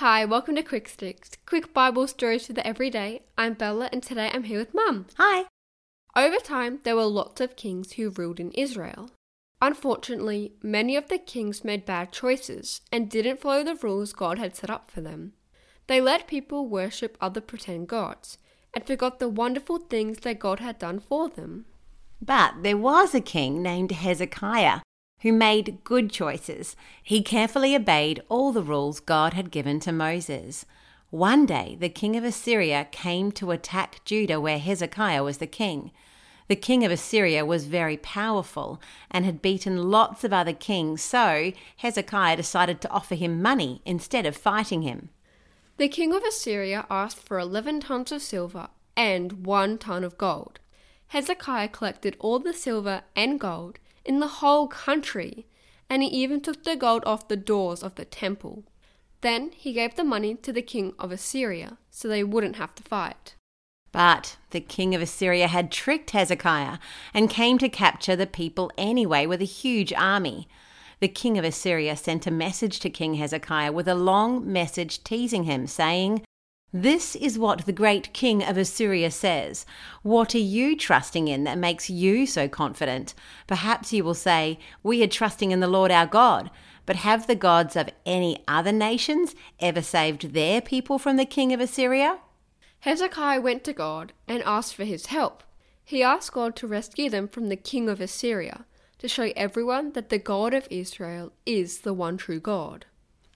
Hi, welcome to Quick Sticks, quick Bible stories for the everyday. I'm Bella and today I'm here with Mum. Hi. Over time, there were lots of kings who ruled in Israel. Unfortunately, many of the kings made bad choices and didn't follow the rules God had set up for them. They let people worship other pretend gods and forgot the wonderful things that God had done for them. But there was a king named Hezekiah who made good choices. He carefully obeyed all the rules God had given to Moses. One day, the king of Assyria came to attack Judah where Hezekiah was the king. The king of Assyria was very powerful and had beaten lots of other kings, so Hezekiah decided to offer him money instead of fighting him. The king of Assyria asked for 11 tons of silver and 1 ton of gold. Hezekiah collected all the silver and gold in the whole country, and he even took the gold off the doors of the temple. Then he gave the money to the king of Assyria so they wouldn't have to fight. But the king of Assyria had tricked Hezekiah and came to capture the people anyway with a huge army. The king of Assyria sent a message to King Hezekiah with a long message teasing him, saying, this is what the great king of Assyria says. What are you trusting in that makes you so confident? Perhaps you will say, We are trusting in the Lord our God. But have the gods of any other nations ever saved their people from the king of Assyria? Hezekiah went to God and asked for his help. He asked God to rescue them from the king of Assyria, to show everyone that the God of Israel is the one true God.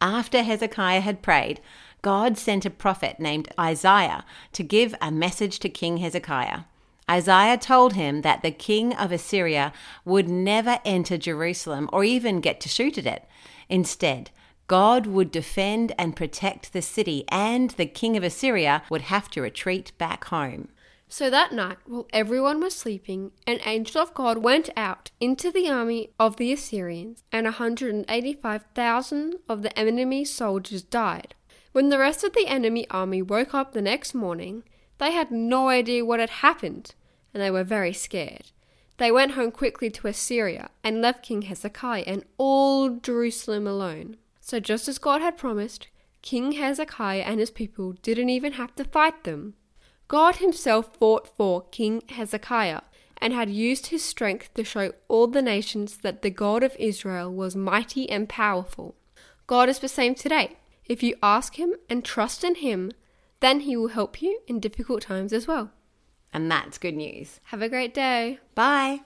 After Hezekiah had prayed, God sent a prophet named Isaiah to give a message to King Hezekiah. Isaiah told him that the king of Assyria would never enter Jerusalem or even get to shoot at it. Instead, God would defend and protect the city, and the king of Assyria would have to retreat back home. So that night, while everyone was sleeping, an angel of God went out into the army of the Assyrians, and 185,000 of the enemy's soldiers died. When the rest of the enemy army woke up the next morning, they had no idea what had happened, and they were very scared. They went home quickly to Assyria and left King Hezekiah and all Jerusalem alone. So, just as God had promised, King Hezekiah and his people didn't even have to fight them. God himself fought for King Hezekiah and had used his strength to show all the nations that the God of Israel was mighty and powerful. God is the same today. If you ask him and trust in him, then he will help you in difficult times as well. And that's good news. Have a great day. Bye.